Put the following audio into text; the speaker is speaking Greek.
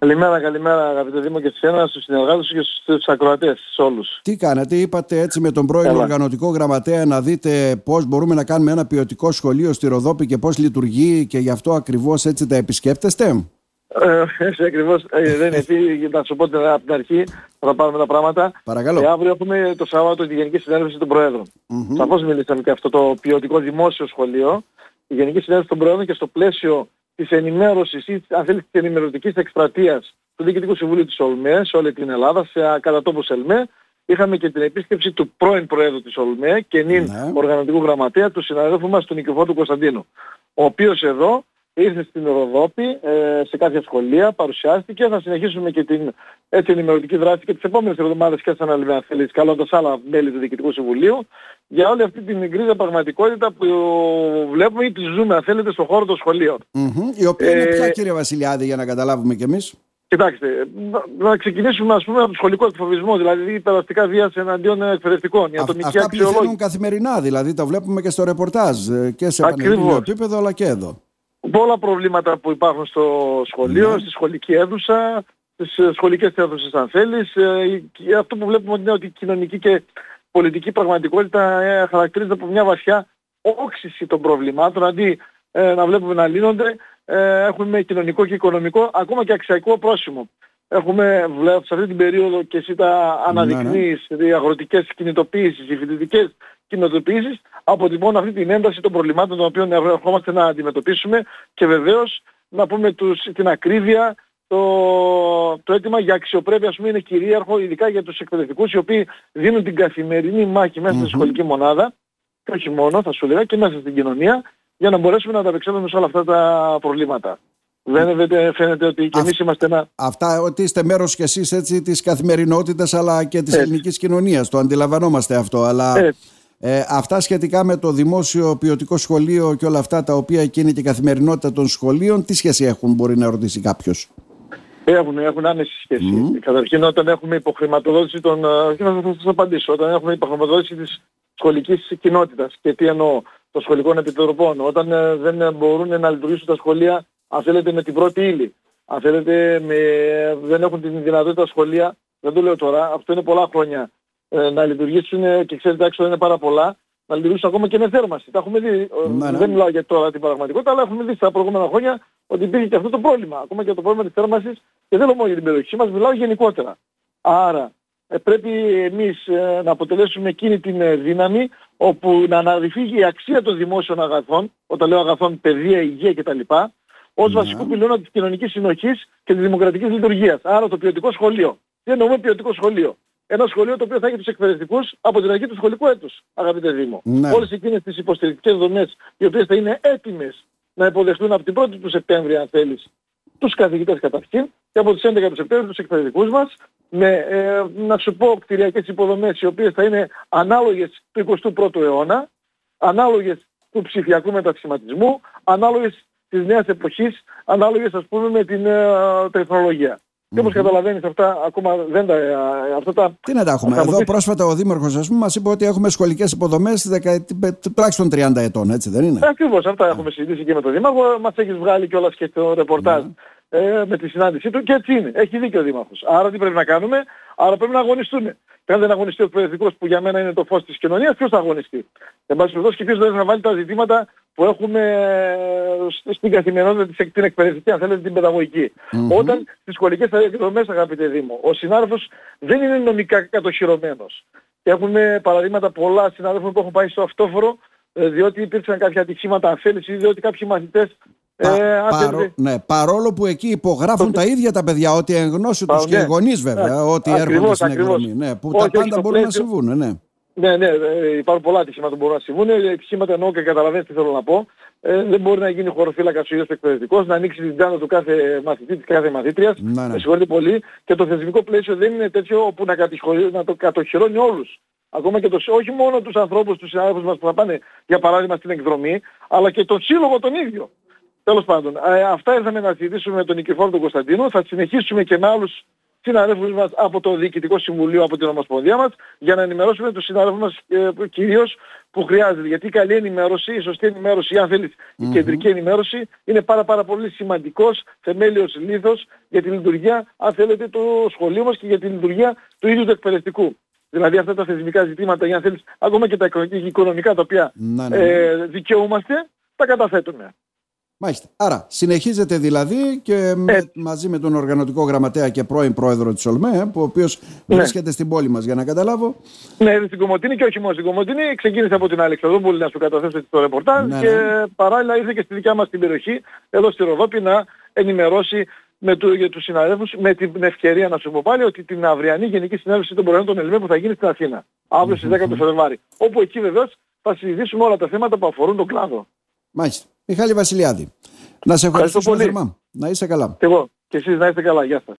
Καλημέρα, καλημέρα αγαπητέ Δήμο και σένα, στους συνεργάτες και στους ακροατές, σε όλους. Τι κάνετε, είπατε έτσι με τον πρώην Καλά. οργανωτικό γραμματέα να δείτε πώς μπορούμε να κάνουμε ένα ποιοτικό σχολείο στη Ροδόπη και πώς λειτουργεί και γι' αυτό ακριβώς έτσι τα επισκέπτεστε; Ε, έτσι ακριβώς, ε, δεν είναι έτσι, να σου πω την- από την αρχή, θα πάρουμε τα πράγματα. Παρακαλώ. Και αύριο έχουμε το Σάββατο τη Γενική Συνέλευση των Προέδρων. Μμμ. Σαφώς μιλήσαμε και αυτό το ποιοτικό δημόσιο σχολείο. Η Γενική Συνέλευση των Προέδρων και στο πλαίσιο της ενημέρωσης ή αν θέλεις της ενημερωτικής εκστρατείας του Διοικητικού Συμβουλίου της ΟΛΜΕ σε όλη την Ελλάδα, σε κατά τόπους ΕΛΜΕ, είχαμε και την επίσκεψη του πρώην Προέδρου της ΟΛΜΕ και νυν Ναι. οργανωτικού γραμματέα του συναδέλφου μας του Νικηφόρου Κωνσταντίνου. Ο οποίος εδώ ήρθε στην Ροδόπη ε, σε κάποια σχολεία, παρουσιάστηκε. Θα συνεχίσουμε και την έτσι ενημερωτική δράση και τις επόμενες εβδομάδες και σαν άλλη αν θέλεις, καλώντας άλλα μέλη του Διοικητικού Συμβουλίου για όλη αυτή την γκρίζα πραγματικότητα που βλέπουμε ή τη ζούμε αν θέλετε στον χώρο των σχολείων. Μμμ. Η οποία είναι Ε, πια κύριε Βασιλιάδη για να καταλάβουμε κι εμείς; Κοιτάξτε, να, να ξεκινήσουμε ας πούμε από το σχολικό εκφοβισμό, δηλαδή περαστικά βίας εναντίον εκπαιδευτικών, η Α- ατομική Αυτά πληθαίνουν αξιολόγηση. καθημερινά, δηλαδή τα βλέπουμε και στο ρεπορτάζ ε, και σε Ακριβώς. πανελλήνιο επίπεδο αλλά και εδώ. Πολλά προβλήματα που υπάρχουν στο σχολείο, Ναι. στη σχολική αίθουσα, στις ε, σχολικές αίθουσες αν θέλεις. Ε, και αυτό που βλέπουμε ότι είναι ότι η κοινωνική και πολιτική πραγματικότητα ε, χαρακτηρίζεται από μια βασιά όξυση των προβλημάτων, αντί ε, να βλέπουμε να λύνονται, ε, έχουμε κοινωνικό και οικονομικό, ακόμα και αξιακό πρόσημο. Έχουμε βλέπω σε αυτή την περίοδο και εσύ τα αναδεικνύεις, οι αγροτικές κινητοποίησεις, οι φοιτητικές κινητοποίησεις, αποτυπώνουν αυτή την ένταση των προβλημάτων των οποίων ερχόμαστε να αντιμετωπίσουμε και βεβαίως να πούμε τους, την ακρίβεια, το, το αίτημα για αξιοπρέπεια ας πούμε είναι κυρίαρχο ειδικά για τους εκπαιδευτικούς οι οποίοι δίνουν την καθημερινή μάχη μέσα στη Μμμ. σχολική μονάδα και όχι μόνο θα σου λέγα και μέσα στην κοινωνία για να μπορέσουμε να ανταπεξέλθουμε σε όλα αυτά τα προβλήματα. Δεν φαίνεται, φαίνεται ότι και Αυ- εμείς είμαστε ένα... Αυτά ότι είστε μέρος κι εσείς έτσι της καθημερινότητας αλλά και της Έτσι. ελληνικής κοινωνίας. Το αντιλαμβανόμαστε αυτό. Αλλά Έτσι. Ε, αυτά σχετικά με το δημόσιο ποιοτικό σχολείο και όλα αυτά τα οποία και είναι και η καθημερινότητα των σχολείων, τι σχέση έχουν μπορεί να ρωτήσει κάποιος; Έχουν, έχουν άμεση σχέση. Μμμ. Καταρχήν όταν έχουμε υποχρηματοδότηση των... ε, και θα, θα σας απαντήσω. Όταν έχουμε υποχρηματοδότηση της σχολικής κοινότητας και τι εννοώ των σχολικών επιτροπών. Όταν ε, δεν μπορούν να λειτουργήσουν τα σχολεία αν θέλετε με την πρώτη ύλη. Αν θέλετε με, δεν έχουν την δυνατότητα τα σχολεία, δεν το λέω τώρα, αυτό είναι πολλά χρόνια, ε, να λειτουργήσουν ε, και ξέρετε έξω είναι πάρα πολλά, να λειτουργήσουν ακόμα και με θέρμανση. Τα έχουμε δει, ε, Ναι, ναι. δεν μιλάω για τώρα την πραγματικότητα, αλλά έχουμε δει στα προηγούμενα χρόνια ότι υπήρχε και αυτό το πρόβλημα. Ακόμα και το πρόβλημα της θέρμανσης και δεν λέω μόνο για την περιοχή μας, μιλάω γενικότερα. Άρα ε, πρέπει εμείς ε, να αποτελέσουμε εκείνη την ε, δύναμη όπου να αναδειφθεί η αξία των δημόσιων αγαθών, όταν λέω αγαθών παιδεία, υγεία κτλ. ως Ναι. βασικού πυλώνα της κοινωνικής συνοχής και της δημοκρατικής λειτουργίας. Άρα το ποιοτικό σχολείο. Τι εννοούμε ποιοτικό σχολείο. Ένα σχολείο το οποίο θα έχει τους εκπαιδευτικούς από την αρχή του σχολικού έτους, αγαπητέ Δήμο. Ναι. Όλες εκείνες τις υποστηρικτικές δομές οι οποίες θα είναι έτοιμες να υποδεχτούν από την 1η του Σεπτέμβρη αν θέλεις τους καθηγητές καταρχήν και από τις 11 του Σεπτέμβρη τους εκπαιδευτικούς μας με, ε, να σου πω, κτηριακές υποδομές οι οποίες θα είναι ανάλογες του 21ου αιώνα, ανάλογες του ψηφιακού μετασχηματισμού, ανάλογες της νέας εποχής, ανάλογες ας πούμε με την ε, τεχνολογία. Και όπως καταλαβαίνεις αυτά ακόμα δεν τα... ε, αυτά τα Τι να τα έχουμε. θα μου Εδώ πεις- πρόσφατα ο Δήμαρχος ας πούμε μας είπε ότι έχουμε σχολικές υποδομές δεκαετή- τουλάχιστον 30 ετών, έτσι δεν είναι; Ακριβώς αυτά έχουμε συζητήσει και με τον Δήμαρχο. Μας έχεις βγάλει κιόλας και το ρεπορτάζ ε, με τη συνάντησή του και έτσι είναι. Έχει δίκιο ο Δήμαρχος. Άρα τι πρέπει να κάνουμε; Άρα πρέπει να αγωνιστούμε. Και αν δεν αγωνιστεί ο εκπαιδευτικός που για μένα είναι το φως της κοινωνίας, ποιος θα αγωνιστεί; Εν πάση περιπτώσει και ποιος δεν θα βάλει τα ζητήματα που έχουμε ε, σ- στην καθημερινότητα της, την εκπαιδευτική, αν θέλετε την παιδαγωγική. Μμμ. Όταν στις σχολικές εκδρομές, αγαπητέ Δήμο, ο συνάδελφος δεν είναι νομικά κατοχυρωμένος. Και έχουμε παραδείγματα πολλά συναδέλφων που έχουν πάει στο αυτόφορο ε, διότι υπήρξαν κάποια ατυχήματα αφέλησης ή διότι κάποιοι μαθητές Πα- ε, αν παρό- θέλετε, ναι, παρόλο που εκεί υπογράφουν τα ίδια τα παιδιά, ότι εν γνώση τους Πα- και οι ναι. γονείς βέβαια, Ναι, ότι ακριβώς, έρχονται στην ακριβώς. εκδρομή. Ναι, που Όχι, τα όχι, πάντα στο μπορούν να πλαίσιο- συμβούν. Ναι. Ναι, ναι, ε, υπάρχουν πολλά ατυχήματα που μπορούν να συμβούν. Ε, Ατυχήματα εννοώ και καταλαβαίνετε τι θέλω να πω. Ε, δεν μπορεί να γίνει χωροφύλακας ο ίδιος εκπαιδευτικός, να ανοίξει την τσάντα του κάθε μαθητή, της κάθε μαθήτριας. Ναι, ναι. Με συγχωρείτε πολύ. Και το θεσμικό πλαίσιο δεν είναι τέτοιο όπου να, κατηχωρεί- να το κατοχυρώνει όλους. Ακόμα και το, όχι μόνο τους ανθρώπους, τους συνάδελφους μας που θα πάνε για παράδειγμα στην εκδρομή, αλλά και τον σύλλογο τον ίδιο. Τέλος πάντων, ε, αυτά ήρθαμε να συζητήσουμε με τον Νικηφόρο τον Κωνσταντίνο. Θα συνεχίσουμε και με άλλους συναδέλφους μας από το Διοικητικό Συμβουλίο, από την Ομοσπονδία μας, για να ενημερώσουμε τους συναδέλφους μας ε, κυρίως που χρειάζεται. Γιατί η καλή ενημέρωση, η σωστή ενημέρωση, αν θέλεις, η κεντρική ενημέρωση, είναι πάρα πάρα πολύ σημαντικός θεμέλιος λίθος για τη λειτουργία, αν θέλετε, του σχολείου μας και για τη λειτουργία του ίδιου του εκπαιδευτικού. Δηλαδή αυτά τα θεσμικά ζητήματα, για αν θέλεις, ακόμα και τα οικονομικά τα οποία ναι, ναι, ναι. Ε, δικαιούμαστε, τα καταθέτουμε. Μάλιστα. Άρα συνεχίζεται δηλαδή και με, μαζί με τον οργανωτικό γραμματέα και πρώην πρόεδρο της ΟΛΜΕ, που ο οποίος ναι. βρίσκεται στην πόλη μας για να καταλάβω. Ναι, στην Κομωτίνη και όχι μόνο στην Κομωτίνη. Ξεκίνησε από την Αλεξανδρόπολη να σου καταθέσω το ρεπορτάζ ναι, και ναι. παράλληλα ήρθε και στη δικιά μας την περιοχή, εδώ στη Ροδόπη, να ενημερώσει με του, για τους συναδέλφους με την ευκαιρία να σου πω πάλι ότι την αυριανή Γενική Συνέλευση των Προϊόντων των ΕΛΜΕ που θα γίνει στην Αθήνα, αύριο στις 10 του Φεβρουάρη. Όπου εκεί βεβαίως θα συζητήσουμε όλα τα θέματα που αφορούν τον κλάδο. Μάλιστα. Μιχάλη Βασιλιάδη. Να σε ευχαριστήσω πολύ. Θερμά. Να είσαι καλά. Και εγώ. Και εσείς να είστε καλά. Γεια σας.